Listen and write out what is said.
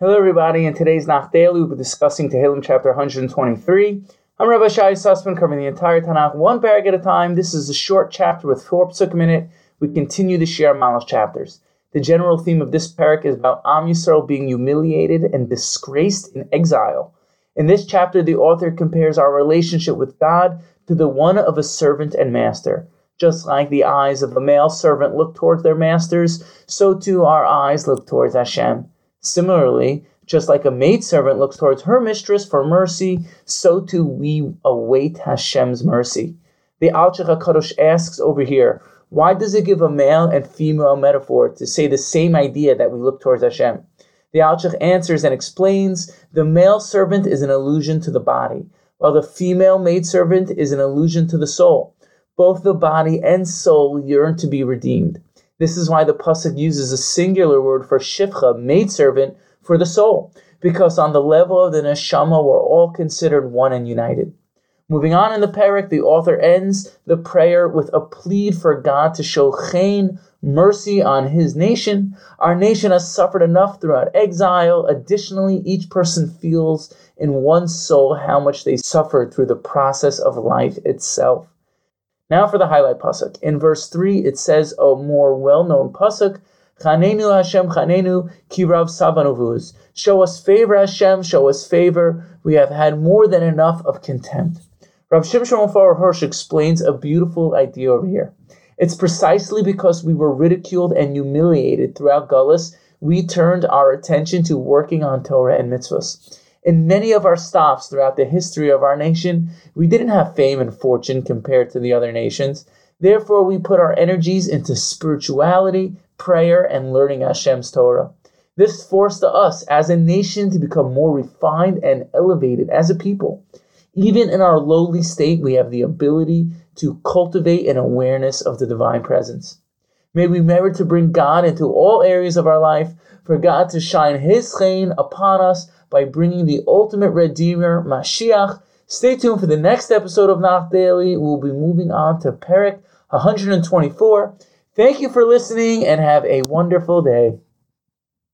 Hello, everybody. In today's Nach Daily, we'll be discussing Tehillim chapter 123. I'm Rabbi Shai Sussman, covering the entire Tanakh one paragraph at a time. This is a short chapter with four psukim in it. We continue to Shir HaMaalos chapters. The general theme of this perek is about Am Yisrael being humiliated and disgraced in exile. In this chapter, the author compares our relationship with God to the one of a servant and master. Just like the eyes of a male servant look towards their masters, so too our eyes look towards Hashem. Similarly, just like a maidservant looks towards her mistress for mercy, so too we await Hashem's mercy. The Alshich HaKadosh asks over here, why does it give a male and female metaphor to say the same idea that we look towards Hashem? The Alshich answers and explains, the male servant is an allusion to the body, while the female maidservant is an allusion to the soul. Both the body and soul yearn to be redeemed. This is why the pasuk uses a singular word for shifcha, maidservant, for the soul, because on the level of the neshama, we're all considered one and united. Moving on in the perek, the author ends the prayer with a plead for God to show chen, mercy on his nation. Our nation has suffered enough throughout exile. Additionally, each person feels in one soul how much they suffered through the process of life itself. Now for the highlight pasuk. In verse 3, it says a more well-known pasuk, Chanenu Hashem Chanenu Kirav Savanuvuz. Show us favor, Hashem, show us favor. We have had more than enough of contempt. Rav Shimshon Raphael Hirsch explains a beautiful idea over here. It's precisely because we were ridiculed and humiliated throughout Galus, we turned our attention to working on Torah and mitzvahs. In many of our stops throughout the history of our nation, we didn't have fame and fortune compared to the other nations. Therefore, we put our energies into spirituality, prayer, and learning Hashem's Torah. This forced us as a nation to become more refined and elevated as a people. Even in our lowly state, we have the ability to cultivate an awareness of the divine presence. May we merit to bring God into all areas of our life, for God to shine His chen upon us by bringing the ultimate Redeemer, Mashiach. Stay tuned for the next episode of Nach Daily. We'll be moving on to Perek 124. Thank you for listening and have a wonderful day.